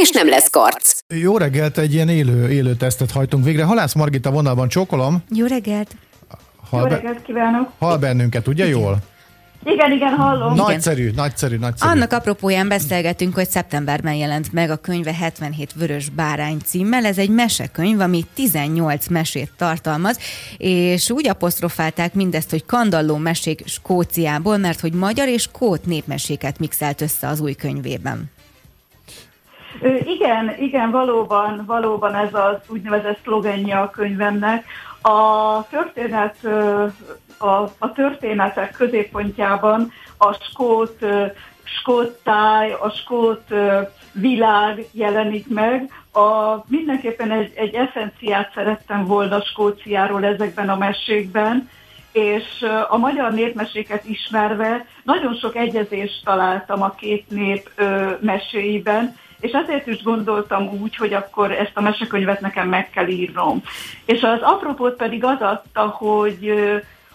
és nem lesz karc. Jó reggelt, egy ilyen élő, élő tesztet hajtunk végre. Halász Margita vonalban csókolom. Jó reggelt! Hall, Jó reggelt kívánok! hall bennünket, ugye jól? Igen, igen, hallom. Nagyszerű, nagyszerű, nagyszerű. Annak apropóján beszélgetünk, hogy szeptemberben jelent meg a könyve 77 Vörös Bárány címmel. Ez egy mesekönyv, ami 18 mesét tartalmaz, és úgy apostrofálták mindezt, hogy kandalló mesék Skóciából, mert hogy magyar és kót népmeséket mixelt össze az új könyvében. Igen, igen, valóban, valóban ez az úgynevezett szlogenje a könyvemnek. A történet, a, a történetek középpontjában a skót, skót táj, a skót világ jelenik meg. A, mindenképpen egy, egy eszenciát szerettem volna Skóciáról ezekben a mesékben, és a magyar népmeséket ismerve nagyon sok egyezést találtam a két nép meséiben, és ezért is gondoltam úgy, hogy akkor ezt a mesekönyvet nekem meg kell írnom. És az apropót pedig az adta, hogy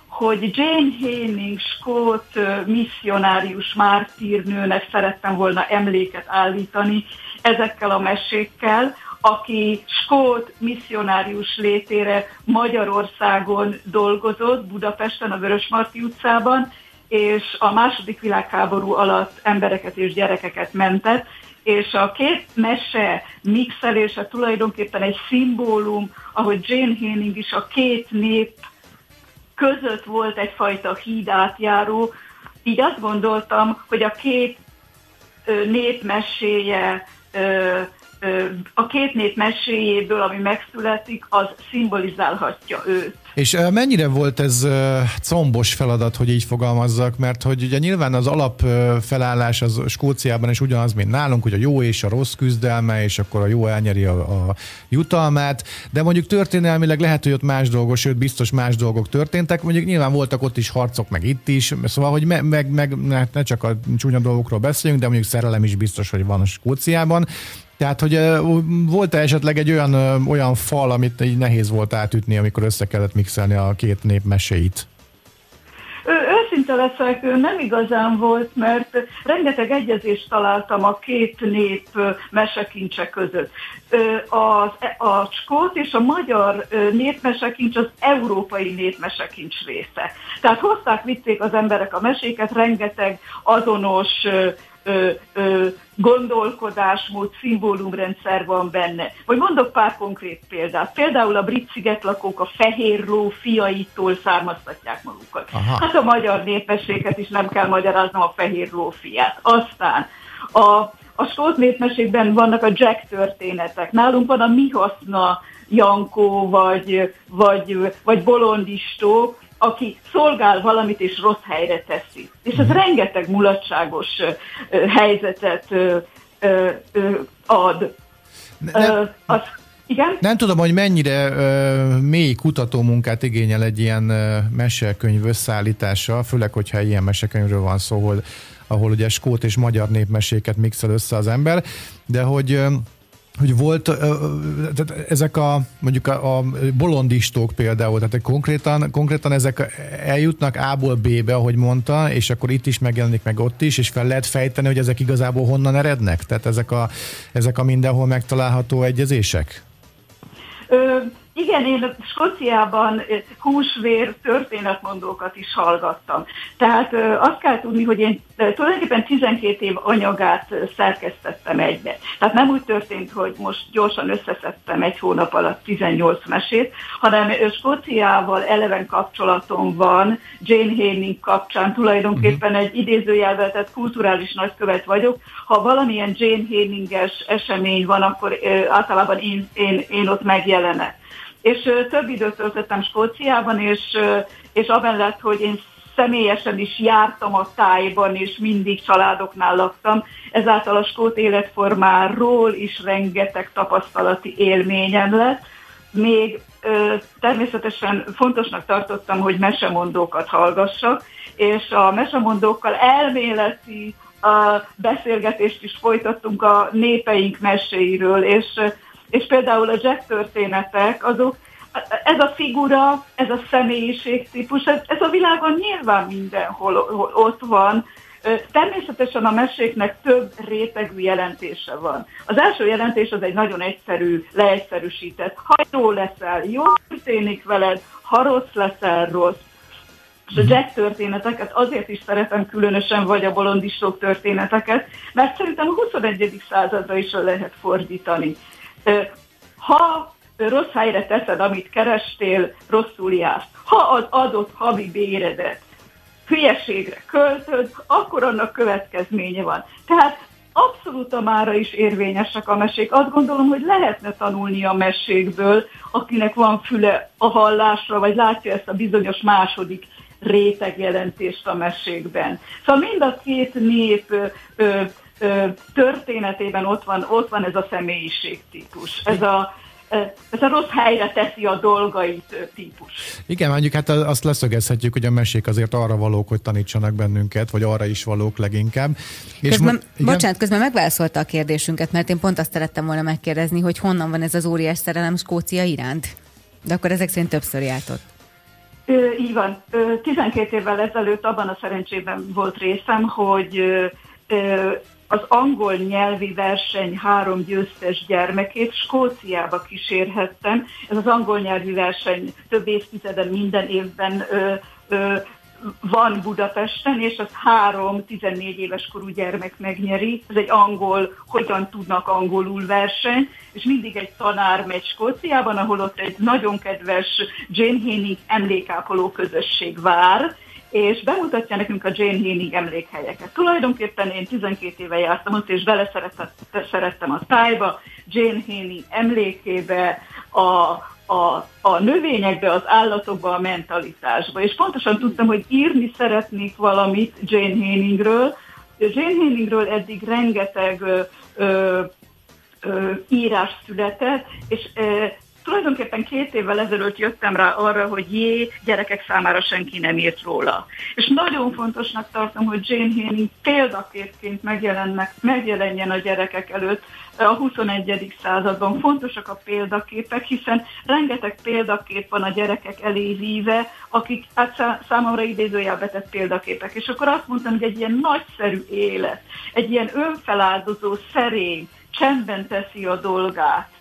hogy Jane Haining, skót misszionárius mártírnőnek szerettem volna emléket állítani ezekkel a mesékkel, aki skót misszionárius létére Magyarországon dolgozott, Budapesten, a Vörösmarty utcában, és a második világháború alatt embereket és gyerekeket mentett, és a két mese mixelése tulajdonképpen egy szimbólum, ahogy Jane Haining is a két nép között volt egyfajta híd átjáró, így azt gondoltam, hogy a két ö, a két nép meséjéből, ami megszületik, az szimbolizálhatja őt. És mennyire volt ez combos feladat, hogy így fogalmazzak, mert hogy ugye nyilván az alap ö, felállás az Skóciában is ugyanaz, mint nálunk, hogy a jó és a rossz küzdelme, és akkor a jó elnyeri a, a jutalmát, de mondjuk történelmileg lehet, hogy ott más dolgok, sőt biztos más dolgok történtek, mondjuk nyilván voltak ott is harcok, meg itt is, szóval, hogy me, meg, meg ne csak a csúnya dolgokról beszéljünk, de mondjuk szerelem is biztos, hogy van a Skóciában. Tehát, hogy volt-e esetleg egy olyan, olyan fal, amit így nehéz volt átütni, amikor össze kellett mixelni a két nép meséit? Ő, őszinte leszek, nem igazán volt, mert rengeteg egyezést találtam a két nép mesekincse között. Ö, Az, a skót és a magyar népmesekincs az európai népmesekincs része. Tehát hozták, vitték az emberek a meséket, rengeteg azonos ö, ö, gondolkodásmód, szimbólumrendszer van benne. Vagy mondok pár konkrét példát. Például a brit szigetlakók a fehér ló fiaitól származtatják magukat. Aha. Hát a magyar népességet is nem kell magyaráznom a fehér ló fiát. Aztán a, a skót népmesékben vannak a Jack történetek. Nálunk van a mi haszna Jankó, vagy, vagy, vagy Bolondistó, aki szolgál valamit és rossz helyre teszi. És ez rengeteg mulatságos helyzetet ad. Nem, az, igen? nem tudom, hogy mennyire ö, mély kutatómunkát igényel egy ilyen ö, mesekönyv összeállítása, főleg, hogyha ilyen mesekönyvről van szó, ahol, ahol ugye skót és magyar népmeséket mixel össze az ember, de hogy ö, hogy volt, tehát ezek a mondjuk a, a bolondistók például, tehát konkrétan, konkrétan ezek eljutnak A-ból B-be, ahogy mondta, és akkor itt is megjelenik, meg ott is, és fel lehet fejteni, hogy ezek igazából honnan erednek? Tehát ezek a, ezek a mindenhol megtalálható egyezések? Ö, igen, én Skóciában húsvér történetmondókat is hallgattam. Tehát azt kell tudni, hogy én tulajdonképpen 12 év anyagát szerkesztettem egybe. Tehát nem úgy történt, hogy most gyorsan összeszedtem egy hónap alatt 18 mesét, hanem Skóciával eleven kapcsolatom van, Jane Haining kapcsán tulajdonképpen egy idézőjelvel, tehát kulturális nagykövet vagyok. Ha valamilyen Jane Haininges esemény van, akkor általában én, én, én ott megjelenek és több időt töltöttem Skóciában, és, és amellett, hogy én személyesen is jártam a tájban, és mindig családoknál laktam, ezáltal a skót életformáról is rengeteg tapasztalati élményem lett. Még ö, természetesen fontosnak tartottam, hogy mesemondókat hallgassak, és a mesemondókkal elméleti a beszélgetést is folytattunk a népeink meséiről, és, és például a jack történetek, azok, ez a figura, ez a személyiségtípus, ez, ez a világon nyilván mindenhol ott van, Természetesen a meséknek több rétegű jelentése van. Az első jelentés az egy nagyon egyszerű, leegyszerűsített. Ha jó leszel, jó történik veled, ha rossz leszel, rossz. És a Jack történeteket azért is szeretem különösen, vagy a bolondisok történeteket, mert szerintem a 21. századra is lehet fordítani. Ha rossz helyre teszed, amit kerestél, rosszul jársz. Ha az adott havi béredet hülyeségre költöd, akkor annak következménye van. Tehát abszolút a mára is érvényesek a mesék. Azt gondolom, hogy lehetne tanulni a mesékből, akinek van füle a hallásra, vagy látja ezt a bizonyos második rétegjelentést a mesékben. Szóval mind a két nép ö, ö, történetében ott van, ott van ez a személyiségtípus, ez a, ez a rossz helyre teszi a dolgait típus. Igen, mondjuk hát azt leszögezhetjük, hogy a mesék azért arra valók, hogy tanítsanak bennünket, vagy arra is valók leginkább. És közben, mo- igen? bocsánat, közben megválaszolta a kérdésünket, mert én pont azt szerettem volna megkérdezni, hogy honnan van ez az óriás szerelem Skócia iránt. De akkor ezek szerint többször járt így van. 12 évvel ezelőtt abban a szerencsében volt részem, hogy az angol nyelvi verseny három győztes gyermekét Skóciába kísérhettem. Ez az angol nyelvi verseny több évtizeden minden évben ö, ö, van Budapesten, és az három 14 éves korú gyermek megnyeri. Ez egy angol, hogyan tudnak angolul verseny, és mindig egy tanár megy Skóciában, ahol ott egy nagyon kedves Jane Henning emlékápoló közösség vár, és bemutatja nekünk a Jane Henning emlékhelyeket. Tulajdonképpen én 12 éve jártam ott, és vele szerettem a tájba, Jane Henning emlékébe, a, a, a növényekbe, az állatokba, a mentalitásba. És pontosan tudtam, hogy írni szeretnék valamit Jane Henningről. Jane Henningről eddig rengeteg ö, ö, ö, írás született, és ö, tulajdonképpen két évvel ezelőtt jöttem rá arra, hogy jé, gyerekek számára senki nem írt róla. És nagyon fontosnak tartom, hogy Jane Henning példaképként megjelennek, megjelenjen a gyerekek előtt a 21. században. Fontosak a példaképek, hiszen rengeteg példakép van a gyerekek elé víve, akik hát számomra idézőjelbe tett példaképek. És akkor azt mondtam, hogy egy ilyen nagyszerű élet, egy ilyen önfeláldozó, szerény, csendben teszi a dolgát,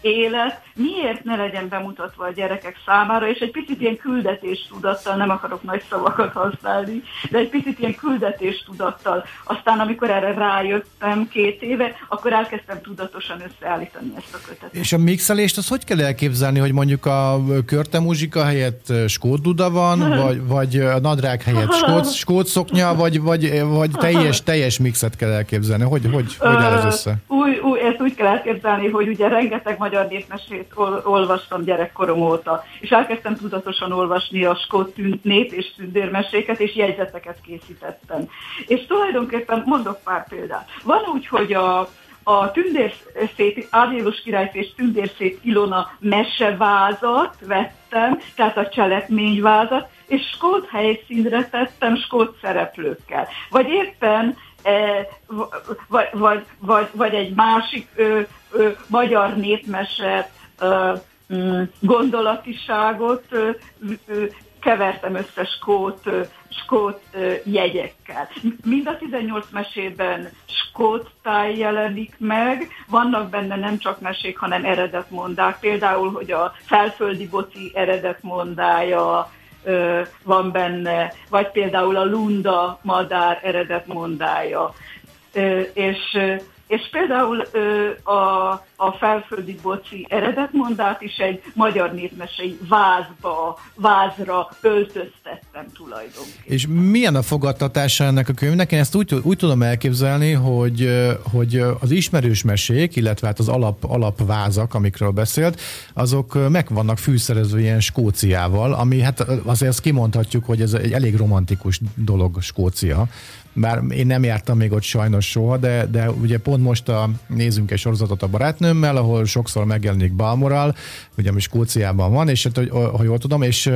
élet, miért ne legyen bemutatva a gyerekek számára, és egy picit ilyen küldetéstudattal, nem akarok nagy szavakat használni, de egy picit ilyen küldetéstudattal. Aztán, amikor erre rájöttem két éve, akkor elkezdtem tudatosan összeállítani ezt a kötetet. És a mixelést az hogy kell elképzelni, hogy mondjuk a körte muzsika helyett skót duda van, vagy, vagy a nadrág helyett skót, skót szoknya, vagy, vagy, vagy teljes, teljes mixet kell elképzelni? Hogy, hogy, hogy áll ez össze? Új, új, ezt úgy kell elképzelni, hogy ugye rengeteg magyar népmesét olvastam gyerekkorom óta, és elkezdtem tudatosan olvasni a skót nép és tündérmeséket, és jegyzeteket készítettem. És tulajdonképpen mondok pár példát. Van úgy, hogy a a tündérszét, Árnyélos királyfé és tündérszét Ilona mesevázat vettem, tehát a cselekményvázat, és skót helyszínre tettem skót szereplőkkel. Vagy éppen vagy, vagy, vagy, vagy egy másik ö, ö, magyar népmese ö, mm, gondolatiságot ö, ö, kevertem össze skót, skót jegyekkel. Mind a 18 mesében skót táj jelenik meg, vannak benne nem csak mesék, hanem eredetmondák. Például, hogy a felföldi boci eredetmondája, van benne, vagy például a Lunda madár eredetmondája. És, és például a a felföldi boci eredetmondát is egy magyar népmesei vázba, vázra öltöztettem tulajdonképpen. És milyen a fogadtatása ennek a könyvnek? Én ezt úgy, úgy tudom elképzelni, hogy, hogy az ismerős mesék, illetve hát az alap, alapvázak, amikről beszélt, azok meg vannak fűszerezve ilyen Skóciával, ami hát azért ezt kimondhatjuk, hogy ez egy elég romantikus dolog Skócia bár én nem jártam még ott sajnos soha, de, de ugye pont most a, nézünk egy sorozatot a barátnőmmel, ahol sokszor megjelenik Balmoral, ugye ami Skóciában van, és hát, ha jól tudom, és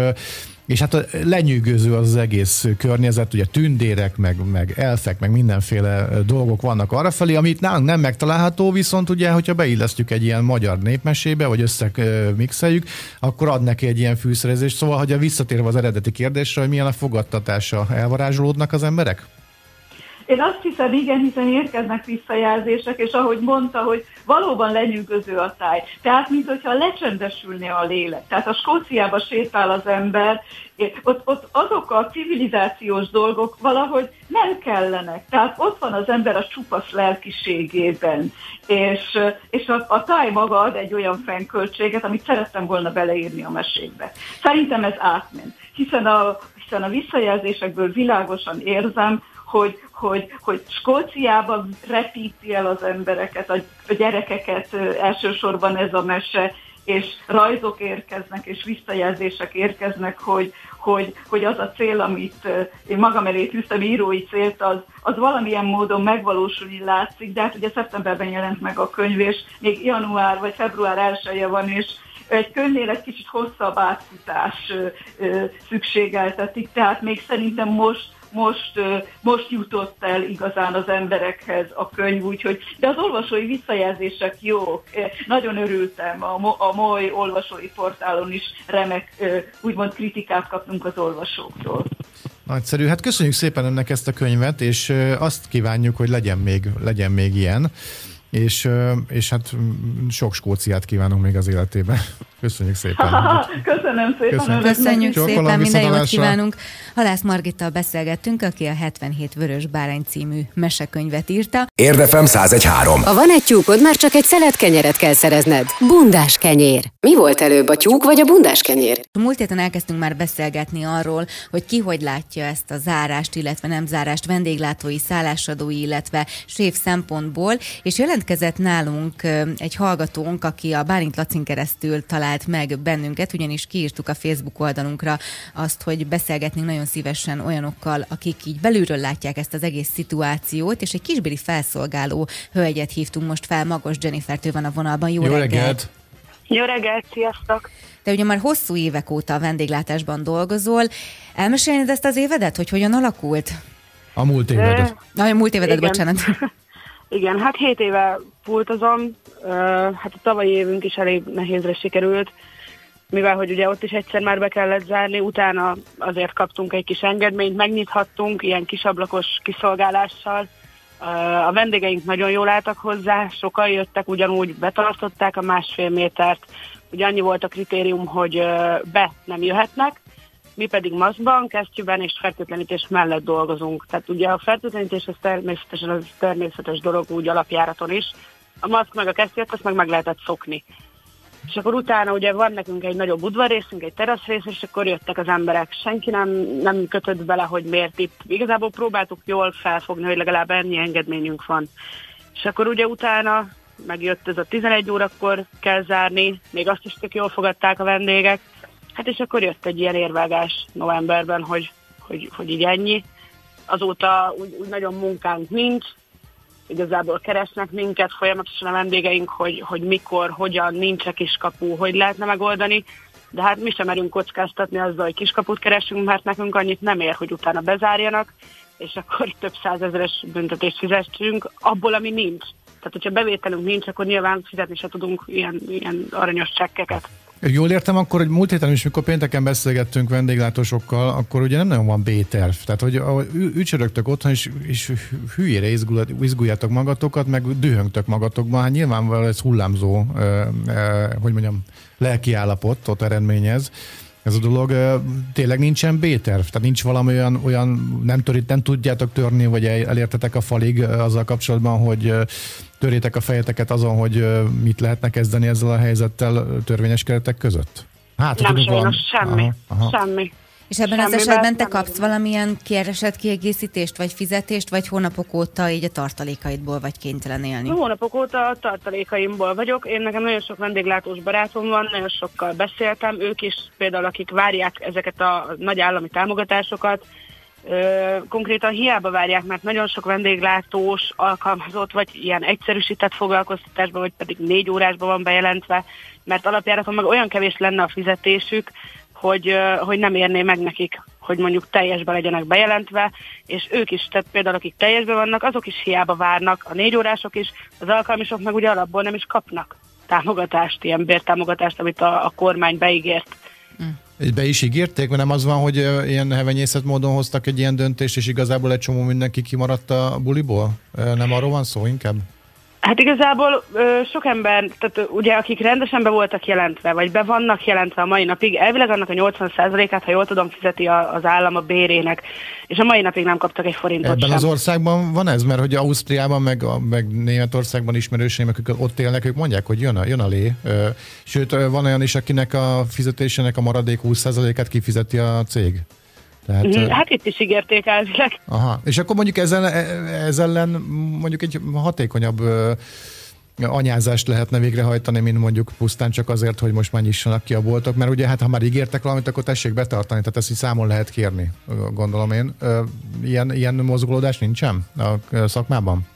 és hát lenyűgöző az, az egész környezet, ugye tündérek, meg, meg elfek, meg mindenféle dolgok vannak arrafelé, amit nálunk nem megtalálható, viszont ugye, hogyha beillesztjük egy ilyen magyar népmesébe, vagy összemixeljük, akkor ad neki egy ilyen fűszerezést. Szóval, hogyha visszatérve az eredeti kérdésre, hogy milyen a fogadtatása, elvarázsolódnak az emberek? Én azt hiszem, igen, hiszen érkeznek visszajelzések, és ahogy mondta, hogy valóban lenyűgöző a táj. Tehát, mint hogyha lecsendesülne a lélek. Tehát a Skóciába sétál az ember, ott, ott azok a civilizációs dolgok valahogy nem kellenek. Tehát ott van az ember a csupasz lelkiségében, és, és a, a táj maga ad egy olyan fennköltséget, amit szerettem volna beleírni a mesékbe. Szerintem ez átment, hiszen a, hiszen a visszajelzésekből világosan érzem, hogy, hogy, hogy Skóciában repíti el az embereket, a, a gyerekeket elsősorban ez a mese, és rajzok érkeznek, és visszajelzések érkeznek, hogy, hogy, hogy az a cél, amit én magam elé tűztem, írói célt, az, az valamilyen módon megvalósulni látszik, de hát ugye szeptemberben jelent meg a könyv, és még január vagy február 1 van, és egy könyvnél egy kicsit hosszabb átfutás szükségeltetik, tehát még szerintem most most, most jutott el igazán az emberekhez a könyv, úgyhogy, de az olvasói visszajelzések jók. Nagyon örültem, a, a MOly olvasói portálon is remek, úgymond kritikát kaptunk az olvasóktól. Nagyszerű. Hát köszönjük szépen önnek ezt a könyvet, és azt kívánjuk, hogy legyen még, legyen még ilyen és, és hát sok Skóciát kívánunk még az életében. Köszönjük szépen. Köszönöm szépen. Köszönjük, Köszönjük szépen, minden jót kívánunk. Halász Margittal beszélgettünk, aki a 77 Vörös Bárány című mesekönyvet írta. Érdefem 1013. Ha van egy tyúkod, már csak egy szelet kenyeret kell szerezned. Bundás kenyér. Mi volt előbb, a tyúk vagy a bundás kenyér? Múlt héten elkezdtünk már beszélgetni arról, hogy ki hogy látja ezt a zárást, illetve nem zárást vendéglátói, szállásadói, illetve sév szempontból, és jelentkezett nálunk egy hallgatónk, aki a Bálint Lacin keresztül talál talált meg bennünket, ugyanis kiírtuk a Facebook oldalunkra azt, hogy beszélgetnénk nagyon szívesen olyanokkal, akik így belülről látják ezt az egész szituációt, és egy kisbéli felszolgáló hölgyet hívtunk most fel, Magos Jennifer, ő van a vonalban. Jó, Jó reggelt! reggelt. Jó reggelt, sziasztok! Te ugye már hosszú évek óta a vendéglátásban dolgozol. Elmesélnéd ezt az évedet, hogy hogyan alakult? A múlt évedet. A múlt évedet, Igen. bocsánat. Igen, hát hét éve pultozom, hát a tavalyi évünk is elég nehézre sikerült, mivel hogy ugye ott is egyszer már be kellett zárni, utána azért kaptunk egy kis engedményt, megnyithattunk ilyen kisablakos kiszolgálással. A vendégeink nagyon jól álltak hozzá, sokan jöttek, ugyanúgy betartották a másfél métert, ugye annyi volt a kritérium, hogy be nem jöhetnek, mi pedig maszkban, kesztyűben és fertőtlenítés mellett dolgozunk. Tehát ugye a fertőtlenítés az természetesen az természetes dolog úgy alapjáraton is. A maszk meg a kesztyűt, azt meg meg lehetett szokni. És akkor utána ugye van nekünk egy nagyobb udvarrészünk, egy teraszrész, és akkor jöttek az emberek. Senki nem, nem kötött bele, hogy miért itt. Igazából próbáltuk jól felfogni, hogy legalább ennyi engedményünk van. És akkor ugye utána megjött ez a 11 órakor kell zárni, még azt is tök jól fogadták a vendégek, Hát és akkor jött egy ilyen érvágás novemberben, hogy, hogy, hogy így ennyi. Azóta úgy, úgy nagyon munkánk nincs, igazából keresnek minket folyamatosan a vendégeink, hogy, hogy mikor, hogyan, nincs -e kiskapu, hogy lehetne megoldani, de hát mi sem merünk kockáztatni azzal, hogy kiskaput keresünk, mert nekünk annyit nem ér, hogy utána bezárjanak, és akkor több százezeres büntetést fizessünk abból, ami nincs. Tehát, hogyha bevételünk nincs, akkor nyilván fizetni se tudunk ilyen, ilyen aranyos csekkeket. Jól értem akkor, hogy múlt héten is, mikor pénteken beszélgettünk vendéglátósokkal, akkor ugye nem nagyon van B-terv. Tehát, hogy ücsörögtök otthon, és, és hülyére izguljátok magatokat, meg dühöngtök magatokban. Hát nyilvánvalóan ez hullámzó, hogy mondjam, lelki állapot ott eredményez. Ez a dolog. Tényleg nincsen B-terv? Tehát nincs valami olyan, olyan nem, törít, nem tudjátok törni, vagy elértetek a falig azzal kapcsolatban, hogy törjétek a fejeteket azon, hogy mit lehetne kezdeni ezzel a helyzettel törvényes keretek között? Hát, nem sajnos, semmi. Aha, aha. Semmi. És ebben Semmi az esetben te kapsz valamilyen keresett kiegészítést, vagy fizetést, vagy hónapok óta így a tartalékaidból vagy kénytelen élni? Hónapok óta a tartalékaimból vagyok. Én nekem nagyon sok vendéglátós barátom van, nagyon sokkal beszéltem. Ők is például, akik várják ezeket a nagy állami támogatásokat, konkrétan hiába várják, mert nagyon sok vendéglátós alkalmazott, vagy ilyen egyszerűsített foglalkoztatásban, vagy pedig négy órásban van bejelentve, mert alapjáraton meg olyan kevés lenne a fizetésük, hogy, hogy nem érné meg nekik, hogy mondjuk teljesbe legyenek bejelentve, és ők is, tehát például akik teljesbe vannak, azok is hiába várnak, a négy órások is, az alkalmisok meg ugye alapból nem is kapnak támogatást, ilyen bértámogatást, amit a, a kormány beígért. Hm. Be is ígérték, mert nem az van, hogy ilyen hevenyészet módon hoztak egy ilyen döntést, és igazából egy csomó mindenki kimaradt a buliból? Nem arról van szó inkább? Hát igazából ö, sok ember, tehát ugye akik rendesen be voltak jelentve, vagy be vannak jelentve a mai napig, elvileg annak a 80%-át, ha jól tudom, fizeti a, az állam a bérének, és a mai napig nem kaptak egy forintot Ebben sem. az országban van ez, mert hogy Ausztriában, meg, meg Németországban ismerőseim, akik ott élnek, ők mondják, hogy jön a, jön a lé. Sőt, van olyan is, akinek a fizetésének a maradék 20%-át kifizeti a cég. Tehát, mm, hát itt is ígérték elvileg. Aha, és akkor mondjuk ezzel, ez ellen mondjuk egy hatékonyabb anyázást lehetne végrehajtani, mint mondjuk pusztán csak azért, hogy most már nyissanak ki a boltok, mert ugye hát ha már ígértek valamit, akkor tessék betartani, tehát ezt így számon lehet kérni, gondolom én. Ilyen, ilyen mozgolódás nincsen a szakmában?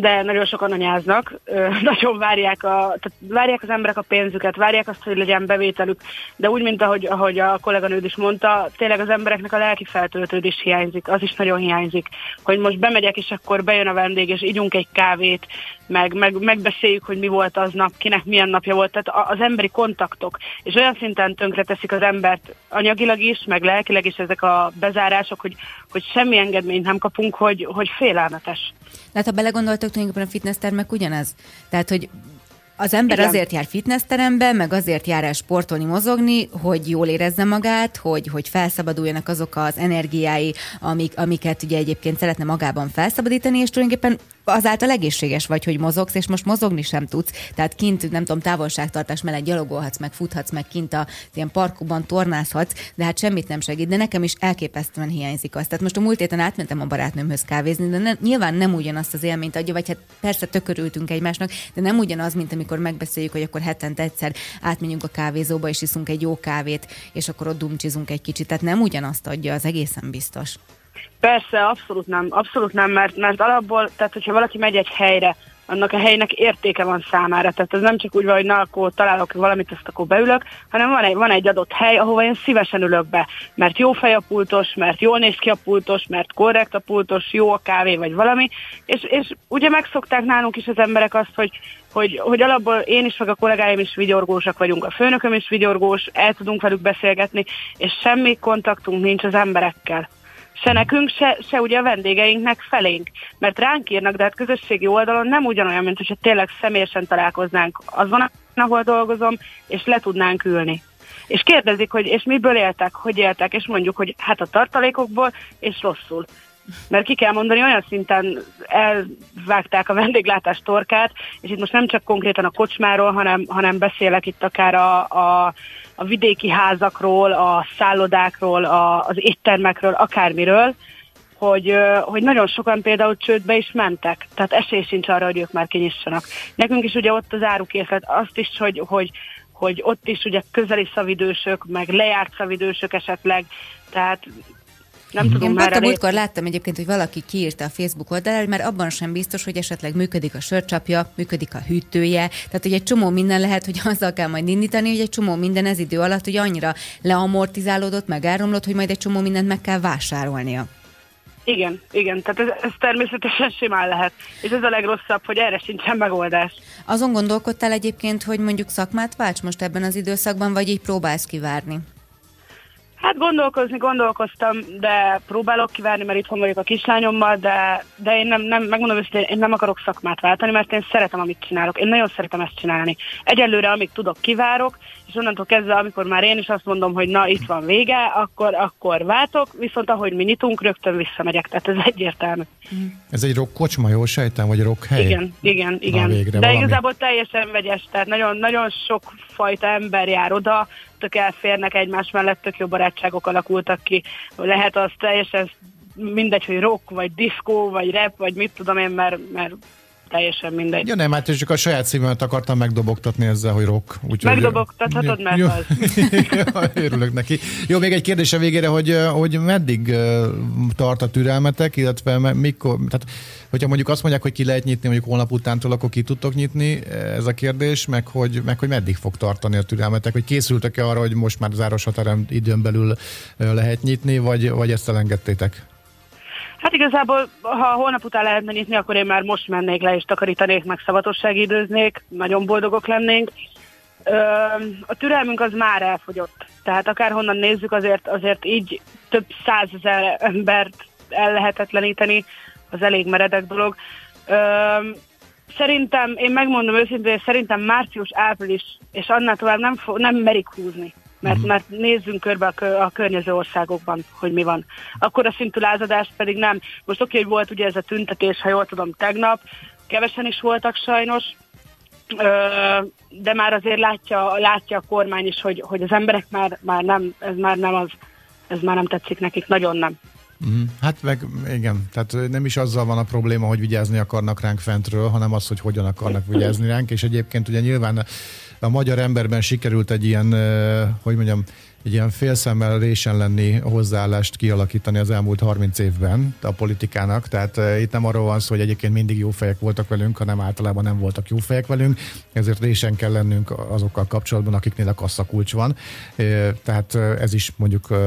De nagyon sokan anyáznak, nagyon várják, a, tehát várják az emberek a pénzüket, várják azt, hogy legyen bevételük, de úgy, mint ahogy, ahogy a kolléganőd is mondta, tényleg az embereknek a lelki feltöltődés hiányzik, az is nagyon hiányzik, hogy most bemegyek, és akkor bejön a vendég, és ígyunk egy kávét, meg, meg megbeszéljük, hogy mi volt az nap, kinek milyen napja volt, tehát az emberi kontaktok, és olyan szinten tönkre teszik az embert anyagilag is, meg lelkileg is ezek a bezárások, hogy, hogy semmi engedményt nem kapunk, hogy, hogy félelmetes. Hát ha belegondoltok, tulajdonképpen a fitnesstermek ugyanez. Tehát, hogy az ember Igen. azért jár fitnessterembe, meg azért jár el sportolni, mozogni, hogy jól érezze magát, hogy, hogy felszabaduljanak azok az energiái, amik, amiket ugye egyébként szeretne magában felszabadítani, és tulajdonképpen azáltal egészséges vagy, hogy mozogsz, és most mozogni sem tudsz. Tehát kint, nem tudom, távolságtartás mellett gyalogolhatsz, meg futhatsz, meg kint a ilyen parkokban tornázhatsz, de hát semmit nem segít. De nekem is elképesztően hiányzik az. Tehát most a múlt héten átmentem a barátnőmhöz kávézni, de ne, nyilván nem ugyanazt az élményt adja, vagy hát persze tökörültünk egymásnak, de nem ugyanaz, mint amikor megbeszéljük, hogy akkor hetente egyszer átmegyünk a kávézóba, és iszunk egy jó kávét, és akkor ott dumcsizunk egy kicsit. Tehát nem ugyanazt adja, az egészen biztos. Persze, abszolút nem, abszolút nem, mert, mert alapból, tehát hogyha valaki megy egy helyre, annak a helynek értéke van számára. Tehát ez nem csak úgy van, hogy na, akkor találok valamit, azt akkor beülök, hanem van egy, van egy adott hely, ahova én szívesen ülök be, mert jó fej a pultos, mert jól néz ki a pultos, mert korrekt a pultos, jó a kávé, vagy valami, és, és ugye megszokták nálunk is az emberek azt, hogy, hogy, hogy alapból én is, meg a kollégáim is vigyorgósak vagyunk, a főnököm is vigyorgós, el tudunk velük beszélgetni, és semmi kontaktunk nincs az emberekkel se nekünk, se, se ugye a vendégeinknek felénk. Mert ránk írnak, de hát közösségi oldalon nem ugyanolyan, mint hogyha tényleg személyesen találkoznánk azon, ahol dolgozom, és le tudnánk ülni. És kérdezik, hogy és miből éltek, hogy éltek, és mondjuk, hogy hát a tartalékokból, és rosszul. Mert ki kell mondani, olyan szinten elvágták a vendéglátás torkát, és itt most nem csak konkrétan a kocsmáról, hanem, hanem beszélek itt akár a, a a vidéki házakról, a szállodákról, a, az éttermekről, akármiről, hogy, hogy nagyon sokan például csődbe is mentek, tehát esély sincs arra, hogy ők már kinyissanak. Nekünk is ugye ott az árukészlet, azt is, hogy, hogy, hogy ott is ugye közeli szavidősök, meg lejárt szavidősök esetleg, tehát nem tudom Én pont a múltkor láttam egyébként, hogy valaki kiírta a Facebook oldalra, mert abban sem biztos, hogy esetleg működik a sörcsapja, működik a hűtője. Tehát, hogy egy csomó minden lehet, hogy azzal kell majd indítani, hogy egy csomó minden ez idő alatt, hogy annyira leamortizálódott, meg elromlott, hogy majd egy csomó mindent meg kell vásárolnia. Igen, igen, tehát ez, ez természetesen simán lehet. És ez a legrosszabb, hogy erre sincsen megoldás. Azon gondolkodtál egyébként, hogy mondjuk szakmát válts most ebben az időszakban, vagy így próbálsz kivárni? Hát gondolkozni gondolkoztam, de próbálok kivárni, mert itthon vagyok a kislányommal, de, de én nem, nem megmondom őszintén, én nem akarok szakmát váltani, mert én szeretem, amit csinálok. Én nagyon szeretem ezt csinálni. Egyelőre, amíg tudok, kivárok, és onnantól kezdve, amikor már én is azt mondom, hogy na, itt van vége, akkor, akkor váltok, viszont ahogy mi nyitunk, rögtön visszamegyek, tehát ez egyértelmű. Ez egy rock kocsma, jól sejtem, vagy rock hely? Igen, igen, igen. végre, De valami. igazából teljesen vegyes, tehát nagyon, nagyon sok fajta ember jár oda, tök elférnek egymás mellett, tök jó barátságok alakultak ki. Lehet az teljesen mindegy, hogy rock, vagy diszkó, vagy rap, vagy mit tudom én, mert, mert teljesen mindegy. Ja nem, hát csak a saját szívemet akartam megdobogtatni ezzel, hogy rock. Úgyhogy, Megdobogtathatod, mert jó. az. Örülök neki. Jó, még egy kérdés a végére, hogy, hogy meddig tart a türelmetek, illetve mikor, tehát hogyha mondjuk azt mondják, hogy ki lehet nyitni, mondjuk holnap utántól, akkor ki tudtok nyitni, ez a kérdés, meg hogy, meg hogy meddig fog tartani a türelmetek, hogy készültek-e arra, hogy most már záros határán időn belül lehet nyitni, vagy, vagy ezt elengedtétek? Hát igazából, ha holnap után lehetne nyitni, akkor én már most mennék le és takarítanék, meg szavatosság időznék, nagyon boldogok lennénk. Ö, a türelmünk az már elfogyott. Tehát akárhonnan nézzük, azért, azért így több százezer embert ellehetetleníteni, az elég meredek dolog. Ö, szerintem, én megmondom őszintén, szerintem március, április, és annál tovább nem, fo- nem merik húzni. Mert, mert nézzünk körbe a, a környező országokban, hogy mi van. Akkor a szintű lázadás pedig nem. Most oké, hogy volt ugye ez a tüntetés, ha jól tudom, tegnap, kevesen is voltak sajnos, de már azért látja, látja a kormány is, hogy, hogy az emberek már, már nem, ez már nem az, ez már nem tetszik nekik, nagyon nem. Mhm. Hát meg igen, tehát nem is azzal van a probléma, hogy vigyázni akarnak ránk fentről, hanem az, hogy hogyan akarnak vigyázni ránk, és egyébként ugye nyilván a magyar emberben sikerült egy ilyen, hogy mondjam, egy ilyen félszemmel résen lenni hozzáállást kialakítani az elmúlt 30 évben a politikának, tehát uh, itt nem arról van szó, hogy egyébként mindig jó fejek voltak velünk, hanem általában nem voltak jó fejek velünk, ezért résen kell lennünk azokkal kapcsolatban, akiknél a kasszakulcs van, uh, tehát uh, ez is mondjuk uh,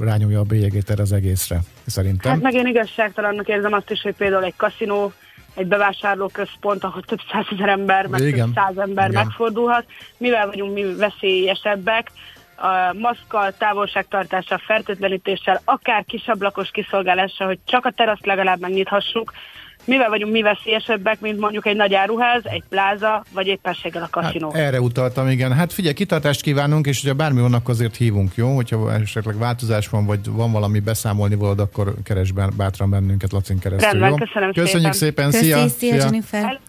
rányomja a bélyegét erre az egészre, szerintem. Hát meg én igazságtalannak érzem azt is, hogy például egy kaszinó, egy bevásárlóközpont, ahol több százezer ember, meg Igen. több száz ember Igen. megfordulhat. Mivel vagyunk mi veszélyesebbek, a maszkkal, távolságtartással, fertőtlenítéssel, akár kisablakos kiszolgálással, hogy csak a teraszt legalább megnyithassuk, mivel vagyunk mi veszélyesebbek, mint mondjuk egy nagy áruház, egy pláza, vagy éppenséggel a kaszinó. Hát, erre utaltam, igen. Hát figyelj, kitartást kívánunk, és hogyha bármi vannak, azért hívunk, jó? Hogyha esetleg változás van, vagy van valami beszámolni valód, akkor keres bátran bennünket Lacin keresztül, Rendben, jó? köszönöm Köszönjük szépen. szépen, Köszi, szia! szia, Jennifer.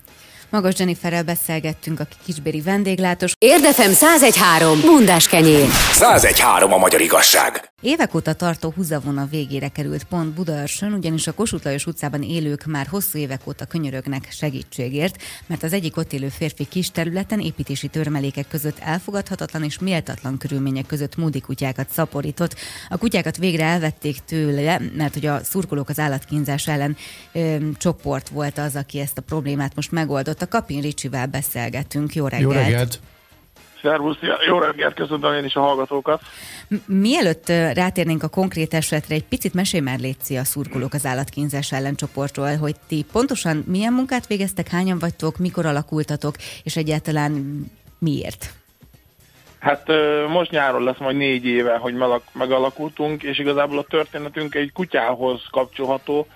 Magas Jenniferrel beszélgettünk, aki kisbéri vendéglátós. Érdefem 1013. Bundás kenyér. 1013 a magyar igazság. Évek óta tartó húzavona végére került pont Budaörsön, ugyanis a Kossuth Lajos utcában élők már hosszú évek óta könyörögnek segítségért, mert az egyik ott élő férfi kis területen építési törmelékek között elfogadhatatlan és méltatlan körülmények között múdi kutyákat szaporított. A kutyákat végre elvették tőle, mert hogy a szurkolók az állatkínzás ellen ö, csoport volt az, aki ezt a problémát most megoldotta. Kapin Ricsivel beszélgetünk. Jó reggelt! Jó reggelt! Szervusz, jó reggelt, köszöntöm én is a hallgatókat. Mielőtt rátérnénk a konkrét esetre, egy picit mesélj már Léci a szurkolók az állatkínzás ellencsoportról, hogy ti pontosan milyen munkát végeztek, hányan vagytok, mikor alakultatok, és egyáltalán miért? Hát most nyáron lesz majd négy éve, hogy megalakultunk, és igazából a történetünk egy kutyához kapcsolható.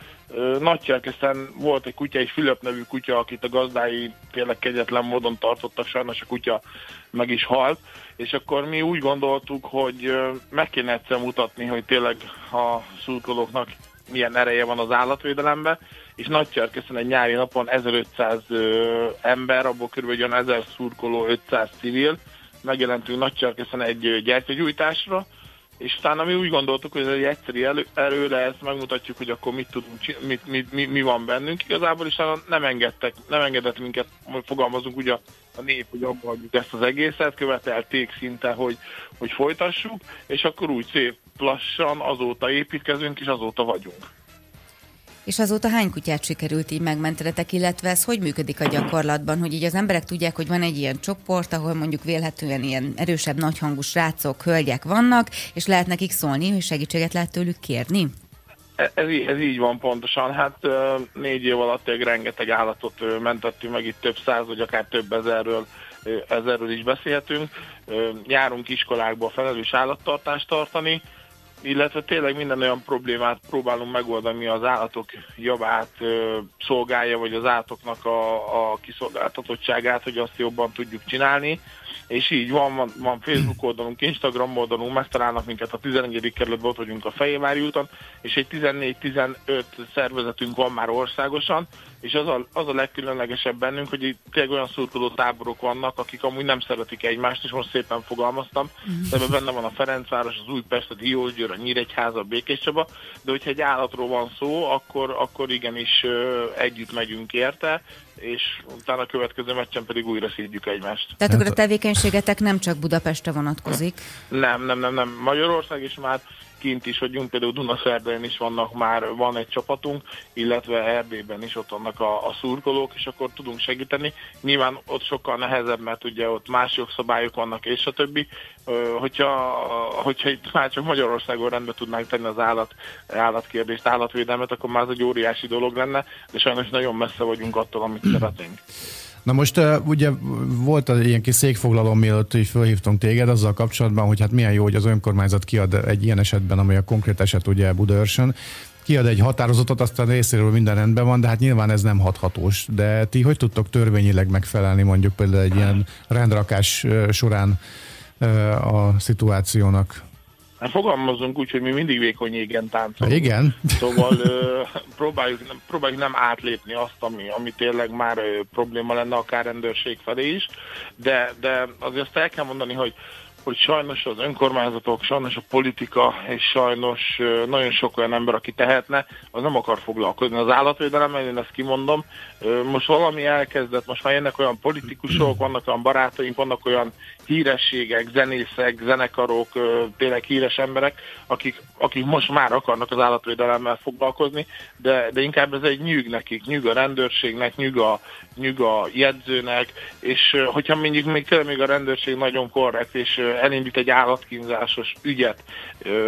Nagycserkeszen volt egy kutya, egy Fülöp nevű kutya, akit a gazdái tényleg kegyetlen módon tartottak, sajnos a kutya meg is halt, és akkor mi úgy gondoltuk, hogy meg kéne egyszer mutatni, hogy tényleg a szurkolóknak milyen ereje van az állatvédelemben, és Nagycserkeszen egy nyári napon 1500 ö, ember, abból kb. olyan 1000 szurkoló, 500 civil, megjelentünk Nagycserkeszen egy gyertyagyújtásra, és utána mi úgy gondoltuk, hogy ez egy egyszerű elő, erő lesz, megmutatjuk, hogy akkor mit tudunk, mit, mit, mi, mi van bennünk. Igazából is nem engedtek, nem engedett minket, fogalmazunk ugye a, a nép, hogy abba hagyjuk ezt az egészet, követelték szinte, hogy, hogy folytassuk, és akkor úgy szép lassan azóta építkezünk, és azóta vagyunk. És azóta hány kutyát sikerült így megmentenetek, illetve ez hogy működik a gyakorlatban, hogy így az emberek tudják, hogy van egy ilyen csoport, ahol mondjuk vélhetően ilyen erősebb, nagyhangú srácok, hölgyek vannak, és lehet nekik szólni, hogy segítséget lehet tőlük kérni? Ez, í- ez így van pontosan. Hát négy év alatt rengeteg állatot mentettünk meg, itt több száz, vagy akár több ezerről, ezerről is beszélhetünk. Járunk iskolákba felelős állattartást tartani, illetve tényleg minden olyan problémát próbálunk megoldani, ami az állatok javát ö, szolgálja, vagy az állatoknak a, a kiszolgáltatottságát, hogy azt jobban tudjuk csinálni és így van, van, van Facebook oldalunk, Instagram oldalunk, megtalálnak minket a 11. kerületben, ott vagyunk a Fejévári úton, és egy 14-15 szervezetünk van már országosan, és az a, az a legkülönlegesebb bennünk, hogy itt tényleg olyan szurkoló táborok vannak, akik amúgy nem szeretik egymást, és most szépen fogalmaztam, de ebben benne van a Ferencváros, az Újpest, a Diósgyőr, a Nyíregyháza, a Békéscsaba, de hogyha egy állatról van szó, akkor, akkor igenis együtt megyünk érte, és utána a következő meccsen pedig újra szídjük egymást. Tehát akkor a tevékenységetek nem csak Budapestre vonatkozik? Nem, nem, nem, nem. Magyarország is már kint is vagyunk, például Dunaszerdain is vannak már, van egy csapatunk, illetve Erdélyben is ott vannak a, a szurkolók, és akkor tudunk segíteni. Nyilván ott sokkal nehezebb, mert ugye ott más jogszabályok vannak, és a többi. Hogyha, hogyha itt már csak Magyarországon rendbe tudnánk tenni az állat, állatkérdést, állatvédelmet, akkor már az egy óriási dolog lenne, de sajnos nagyon messze vagyunk attól, amit szeretnénk. Na most ugye volt egy ilyen kis székfoglaló, mielőtt így felhívtunk téged azzal kapcsolatban, hogy hát milyen jó, hogy az önkormányzat kiad egy ilyen esetben, ami a konkrét eset ugye Budaörsön, kiad egy határozatot, aztán részéről minden rendben van, de hát nyilván ez nem hathatós. De ti hogy tudtok törvényileg megfelelni mondjuk például egy ilyen rendrakás során a szituációnak? Hát fogalmazunk úgy, hogy mi mindig vékony égen táncolunk. Igen. Szóval ö, próbáljuk, próbáljuk nem átlépni azt, ami, ami tényleg már ö, probléma lenne akár rendőrség felé is, de, de azért azt el kell mondani, hogy hogy sajnos az önkormányzatok, sajnos a politika, és sajnos nagyon sok olyan ember, aki tehetne, az nem akar foglalkozni az állatvédelemmel, én ezt kimondom. Most valami elkezdett, most már jönnek olyan politikusok, vannak olyan barátaink, vannak olyan hírességek, zenészek, zenekarok, tényleg híres emberek, akik, akik most már akarnak az állatvédelemmel foglalkozni, de, de inkább ez egy nyűg nekik, nyűg a rendőrségnek, nyűg a, nyűg a jegyzőnek, és hogyha mondjuk még tényleg még a rendőrség nagyon korrekt, és elindít egy állatkínzásos ügyet,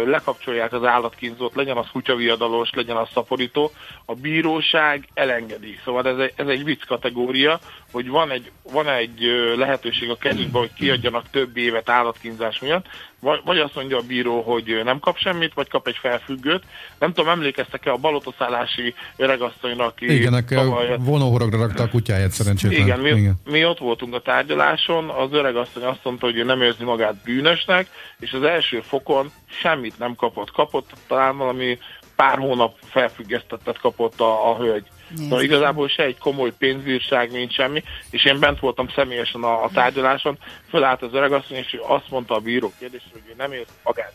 lekapcsolják az állatkínzót, legyen az kutyaviadalos, legyen az szaporító, a bíróság elengedi. Szóval ez egy, ez egy vicc kategória, hogy van egy, van egy lehetőség a kezükben, hogy kiadjanak több évet állatkínzás miatt, vagy, vagy azt mondja a bíró, hogy nem kap semmit, vagy kap egy felfüggőt. Nem tudom, emlékeztek-e a balotaszállási öregasszonynak, aki... Igen, tavaly... vonóhorogra rakta a kutyáját szerencsétlen. Igen, mi, Igen, mi ott voltunk a tárgyaláson, az öregasszony azt mondta, hogy ő nem érzi magát bűnösnek, és az első fokon semmit nem kapott. Kapott talán valami pár hónap felfüggesztettet kapott a, a hölgy. Szóval igazából se egy komoly pénzbírság, mint semmi, és én bent voltam személyesen a, a tárgyaláson, fölállt az öregasszony, és azt mondta a bíró kérdés, hogy ő nem érzi magát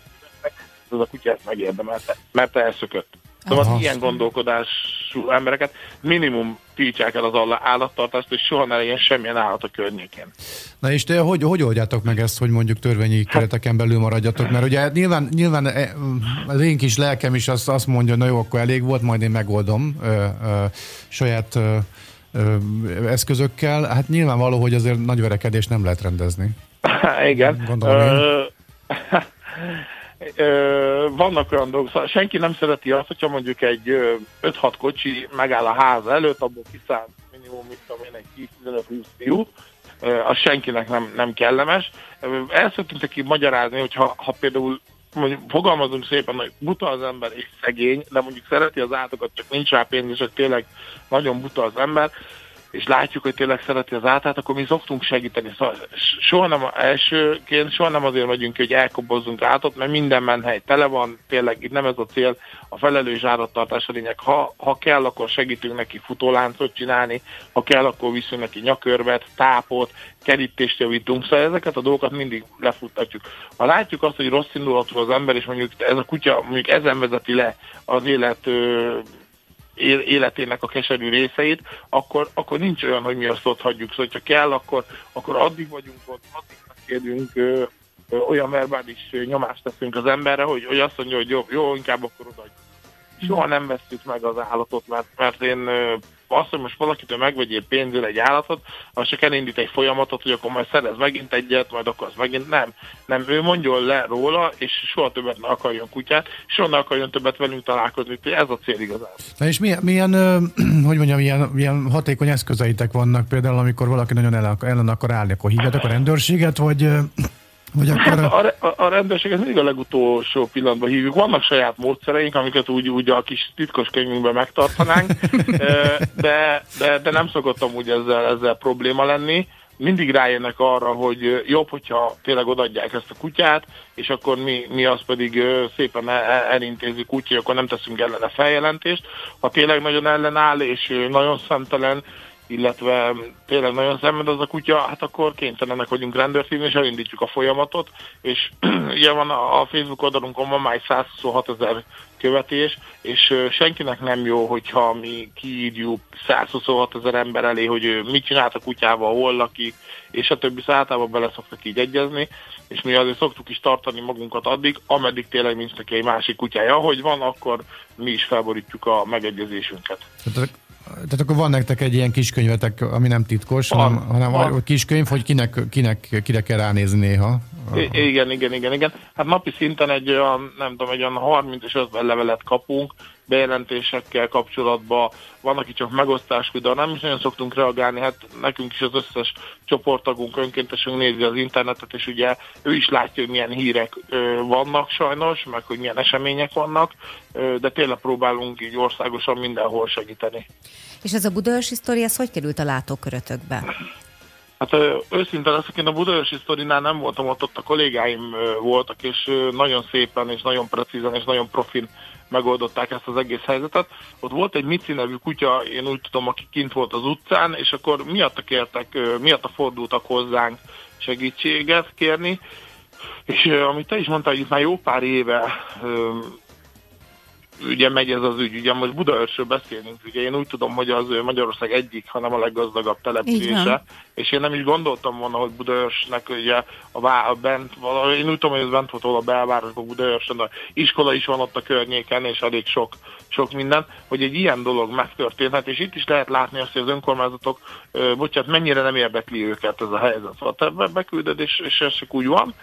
az a kutyát megérdemelte, mert elszökött. Szóval Aha. ilyen gondolkodású embereket minimum tiltsák el az állattartást, és soha ne legyen semmilyen állat a környékén. Na és te hogy, hogy oldjátok meg ezt, hogy mondjuk törvényi hát- kereteken belül maradjatok? Mert ugye nyilván, nyilván e, az én kis lelkem is azt, azt mondja, na jó, akkor elég volt, majd én megoldom ö, ö, saját ö, ö, eszközökkel. Hát nyilvánvaló, hogy azért nagy verekedést nem lehet rendezni. Igen. Gondolom Ö, vannak olyan dolgok, szóval senki nem szereti azt, hogyha mondjuk egy 5-6 kocsi megáll a ház előtt, abból kiszáll minimum, mit tudom én, egy 10-15-20 fiú, az senkinek nem, nem kellemes. El szoktunk neki magyarázni, hogy ha, ha például mondjuk fogalmazunk szépen, hogy buta az ember és szegény, de mondjuk szereti az átokat, csak nincs rá pénz, és hogy tényleg nagyon buta az ember, és látjuk, hogy tényleg szereti az átát, akkor mi szoktunk segíteni. Szóval soha nem elsőként, soha nem azért megyünk ki, hogy elkobozzunk átot, mert minden menhely tele van, tényleg itt nem ez a cél, a felelős állattartás a lényeg. Ha, ha kell, akkor segítünk neki futóláncot csinálni, ha kell, akkor viszünk neki nyakörvet, tápot, kerítést javítunk, szóval ezeket a dolgokat mindig lefuttatjuk. Ha látjuk azt, hogy rossz indulatú az ember, és mondjuk ez a kutya mondjuk ezen vezeti le az élet életének a keserű részeit, akkor, akkor nincs olyan, hogy mi azt ott hagyjuk. Szóval, ha kell, akkor, akkor addig vagyunk ott, addig megkérünk, olyan verbális nyomást teszünk az emberre, hogy, hogy azt mondja, hogy jó, jó inkább akkor odaadjuk. Soha nem vesztük meg az állatot, mert, mert én azt, hogy most valakitől megvegyél pénzül egy állatot, az csak elindít egy folyamatot, hogy akkor majd szerez megint egyet, majd akkor az megint nem. Nem, ő mondjon le róla, és soha többet ne akarjon kutyát, soha ne akarjon többet velünk találkozni. Ez a cél igazán. Na és milyen, milyen hogy mondjam, milyen, milyen hatékony eszközeitek vannak például, amikor valaki nagyon ellen akar állni, akkor hívjátok a rendőrséget, vagy Vagy akkor... Hát a, a, a rendőrséget mindig a legutolsó pillanatban hívjuk. Vannak saját módszereink, amiket úgy, úgy a kis titkos könyvünkben megtartanánk, de, de, de nem szokottam úgy ezzel, ezzel probléma lenni mindig rájönnek arra, hogy jobb, hogyha tényleg odadják ezt a kutyát, és akkor mi, mi azt pedig szépen elintézzük úgy, hogy akkor nem teszünk ellene feljelentést. Ha tényleg nagyon ellenáll, és nagyon szemtelen, illetve tényleg nagyon szenved az a kutya, hát akkor kénytelenek vagyunk rendőrt és elindítjuk a folyamatot, és ugye van a Facebook oldalunkon van már 126 ezer követés, és senkinek nem jó, hogyha mi kiírjuk 126 ezer ember elé, hogy mit csinált a kutyával, hol lakik, és a többi általában bele szoktak így egyezni, és mi azért szoktuk is tartani magunkat addig, ameddig tényleg nincs neki egy másik kutyája. Ahogy van, akkor mi is felborítjuk a megegyezésünket. Tehát akkor van nektek egy ilyen kiskönyvetek, ami nem titkos, van, hanem, hanem van. a kiskönyv, hogy kinek, kinek, kire kell ránézni néha. I- igen, igen, igen, igen. Hát napi szinten egy olyan, nem tudom, egy olyan 30 és 50 levelet kapunk, bejelentésekkel kapcsolatban, van, aki csak megosztás de nem is nagyon szoktunk reagálni, hát nekünk is az összes csoporttagunk, önkéntesünk nézi az internetet, és ugye ő is látja, hogy milyen hírek ö, vannak sajnos, meg hogy milyen események vannak, ö, de tényleg próbálunk így országosan mindenhol segíteni. És ez a budaörsi sztori, ez hogy került a látókörötökbe? Hát őszintén leszek, én a Budaörsi sztorinál nem voltam ott, ott a kollégáim voltak, és nagyon szépen, és nagyon precízen, és nagyon profin megoldották ezt az egész helyzetet. Ott volt egy Mici nevű kutya, én úgy tudom, aki kint volt az utcán, és akkor miatta kértek, miatta fordultak hozzánk segítséget kérni, és amit te is mondtál, hogy itt már jó pár éve ugye megy ez az ügy. Ugye most Budaörsről beszélünk, ugye én úgy tudom, hogy az Magyarország egyik, hanem a leggazdagabb települése, és én nem is gondoltam volna, hogy Budaörsnek ugye a, vá- a bent, valahogy, én úgy tudom, hogy ez bent volt a belvárosban Budaörsön, de iskola is van ott a környéken, és elég sok, sok minden, hogy egy ilyen dolog megtörténhet, és itt is lehet látni azt, hogy az önkormányzatok, bocsánat, mennyire nem érdekli őket ez a helyzet. Szóval te bekülded, és, és ez csak úgy van,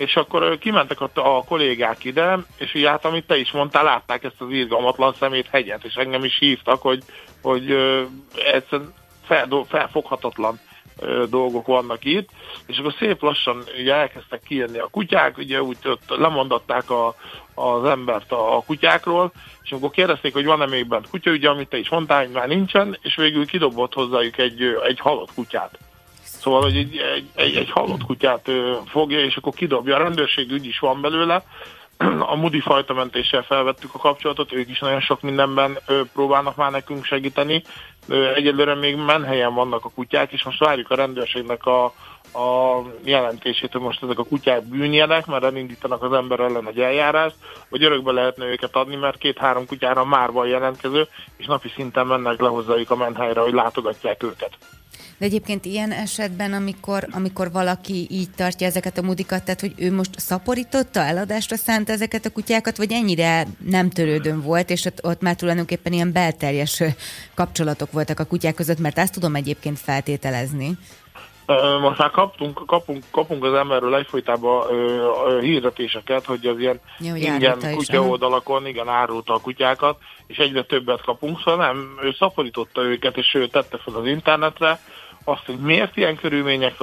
és akkor kimentek a, a kollégák ide, és így hát, amit te is mondtál, látták ezt az irgalmatlan szemét hegyet, és engem is hívtak, hogy, hogy egyszerűen fel, felfoghatatlan dolgok vannak itt, és akkor szép lassan ugye elkezdtek kijönni a kutyák, ugye úgy ott lemondatták a, az embert a, a kutyákról, és akkor kérdezték, hogy van-e még bent kutya, ugye, amit te is mondtál, hogy már nincsen, és végül kidobott hozzájuk egy, egy halott kutyát. Szóval, hogy egy, egy, egy, egy halott kutyát ö, fogja, és akkor kidobja. A rendőrség ügy is van belőle. A Mudi fajtamentéssel felvettük a kapcsolatot, ők is nagyon sok mindenben próbálnak már nekünk segíteni. Ö, egyelőre még menhelyen vannak a kutyák, és most várjuk a rendőrségnek a, a jelentését, hogy most ezek a kutyák bűnjelek, mert elindítanak az ember ellen egy eljárást, vagy örökbe lehetne őket adni, mert két-három kutyára már van jelentkező, és napi szinten mennek le hozzájuk a menhelyre, hogy látogatják őket. De egyébként ilyen esetben, amikor, amikor valaki így tartja ezeket a mudikat, tehát hogy ő most szaporította, eladásra szánt ezeket a kutyákat, vagy ennyire nem törődön volt, és ott, ott már tulajdonképpen ilyen belterjes kapcsolatok voltak a kutyák között, mert ezt tudom egyébként feltételezni. Most már kaptunk, kapunk, kapunk az emberről egyfolytában hirdetéseket, hogy az ilyen Jó, ingyen kutya oldalakon igen, árulta a kutyákat, és egyre többet kapunk, szóval nem, ő szaporította őket, és ő tette fel az internetre, azt, hogy miért ilyen körülmények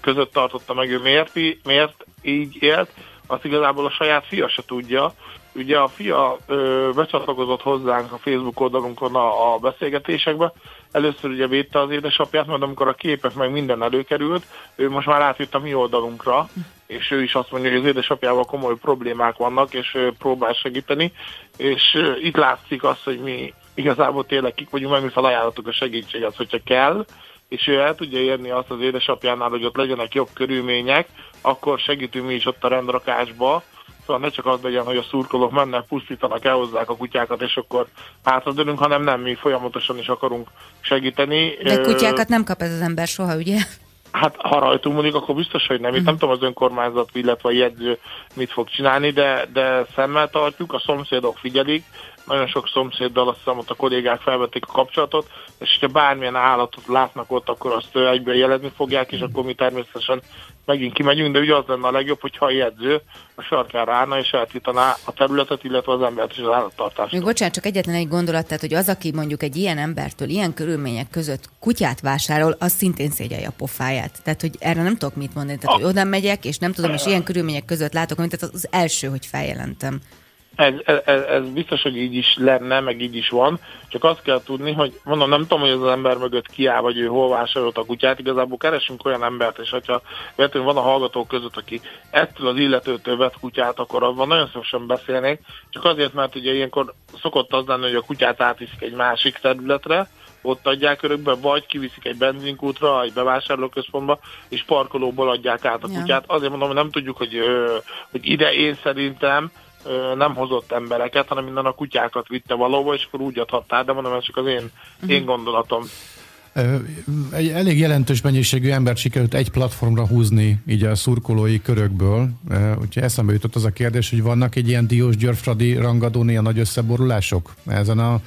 között tartotta meg, ő miért, miért így élt, azt igazából a saját fia se tudja. Ugye a fia ö, becsatlakozott hozzánk a Facebook oldalunkon a, a beszélgetésekbe, először ugye védte az édesapját, majd amikor a képek meg minden előkerült, ő most már átjött a mi oldalunkra, és ő is azt mondja, hogy az édesapjával komoly problémák vannak, és próbál segíteni, és itt látszik az, hogy mi igazából tényleg kik vagyunk, mert mi felajánlatok a segítséget, hogyha kell, és ő el tudja érni azt az édesapjánál, hogy ott legyenek jobb körülmények, akkor segítünk mi is ott a rendrakásba, Szóval ne csak az legyen, hogy a szurkolók mennek, pusztítanak, elhozzák a kutyákat, és akkor hátradőlünk, hanem nem, mi folyamatosan is akarunk segíteni. De kutyákat nem kap ez az ember soha, ugye? Hát ha rajtunk múlik, akkor biztos, hogy nem. Itt nem tudom az önkormányzat, illetve a jegyző mit fog csinálni, de, de szemmel tartjuk, a szomszédok figyelik, nagyon sok szomszéddal azt hiszem, ott a kollégák felvették a kapcsolatot, és ha bármilyen állatot látnak ott, akkor azt egyből jelezni fogják, és akkor mi természetesen megint kimegyünk, de ugye az lenne a legjobb, hogyha a jegyző a sarkára állna és eltiltaná a területet, illetve az embert és az állattartást. Még bocsánat, csak egyetlen egy gondolat, tehát hogy az, aki mondjuk egy ilyen embertől ilyen körülmények között kutyát vásárol, az szintén szégyelje a pofáját. Tehát, hogy erre nem tudok mit mondani. Tehát, hogy oda megyek, és nem tudom, és ilyen körülmények között látok, amit tehát az első, hogy feljelentem. Ez, ez, ez biztos, hogy így is lenne, meg így is van, csak azt kell tudni, hogy mondom, nem tudom, hogy az ember mögött kiáll, vagy ő hol vásárolt a kutyát, igazából keresünk olyan embert, és hogyha véletlenül van a hallgatók között, aki ettől az illetőtől vett kutyát, akkor abban nagyon szívesen beszélnék, csak azért, mert ugye ilyenkor szokott az lenni, hogy a kutyát átviszik egy másik területre, ott adják örökbe, vagy kiviszik egy benzinkútra, egy bevásárlóközpontba, és parkolóból adják át a Ja. kutyát. Azért mondom, hogy nem tudjuk, hogy, hogy ide én szerintem nem hozott embereket, hanem minden a kutyákat vitte valahova, és akkor úgy adhattál, de mondom, ez csak az én, én gondolatom. Egy elég jelentős mennyiségű embert sikerült egy platformra húzni így a szurkolói körökből. Úgyhogy eszembe jutott az a kérdés, hogy vannak egy ilyen Diós György Fradi rangadón ilyen nagy összeborulások ezen a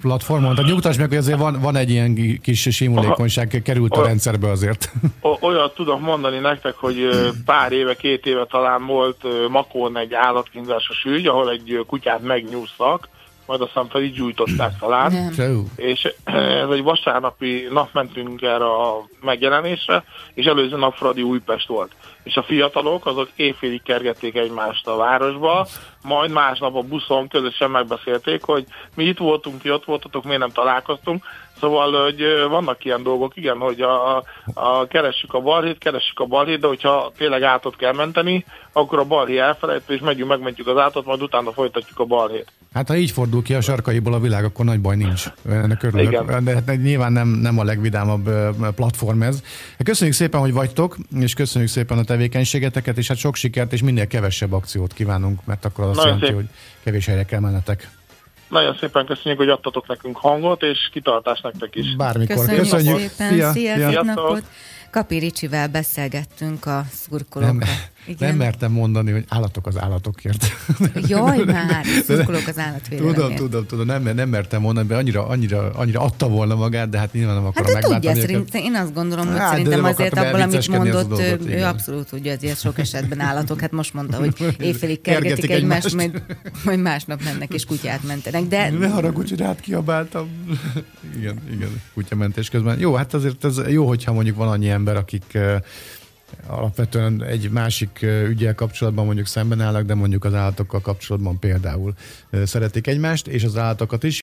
platformon. Tehát nyugtass meg, hogy azért van, van egy ilyen kis simulékonyság, került a Aha. rendszerbe azért. Olyat tudok mondani nektek, hogy pár éve, két éve talán volt Makón egy állatkínzásos ügy, ahol egy kutyát megnyúztak, majd aztán pedig gyújtották talán. Nem. És ez egy vasárnapi nap mentünk erre a megjelenésre, és előző nap Fradi Újpest volt. És a fiatalok azok éjfélig kergették egymást a városba, majd másnap a buszon közösen megbeszélték, hogy mi itt voltunk, ti ott voltatok, miért nem találkoztunk. Szóval, hogy ö, vannak ilyen dolgok, igen, hogy a, a, keressük a balhét, keressük a balhét, de hogyha tényleg átot kell menteni, akkor a balhé elfelejtő, és megyünk, megmentjük az átot, majd utána folytatjuk a balhét. Hát ha így fordul ki a sarkaiból a világ, akkor nagy baj nincs. Ennek örülök. Igen. De hát nyilván nem, nem a legvidámabb platform ez. Köszönjük szépen, hogy vagytok, és köszönjük szépen a tevékenységeteket, és hát sok sikert, és minél kevesebb akciót kívánunk, mert akkor az azt jelenti, szép. hogy kevés helyre kell mennetek. Nagyon szépen köszönjük, hogy adtatok nekünk hangot, és kitartást nektek is. Bármikor. Köszönjük, Köszönjük. szépen, Szia, szia, szia. szép Sziasztok. napot. Kapi Ricsivel beszélgettünk a Nem, szurkolókkal. nem mertem mondani, hogy állatok az állatokért. Jaj, már, szurkolók az állatvédelemért. Tudom, tudom, tudom, nem, nem mertem mondani, mert annyira, annyira, annyira adta volna magát, de hát nyilván nem akarom Hát ő tudja, megbántani őket. szerint, én azt gondolom, hogy Hát, szerintem azért abból, amit mondott, ő, dolgot, ő igen. abszolút tudja, ez sok esetben állatok. Hát most mondta, hogy éjfélig Kergetik kergetik egymást, egymást. majd, majd másnap mennek és kutyát mentenek. De Ne haragudj, hogy rád kiabáltam. igen, igen, kutyamentés közben. Jó, hát azért ez jó, hogyha mondjuk van annyi ember, akik eh, alapvetően egy másik ügyel kapcsolatban mondjuk szemben állnak, de mondjuk az állatokkal kapcsolatban például szeretik egymást, és az állatokat is.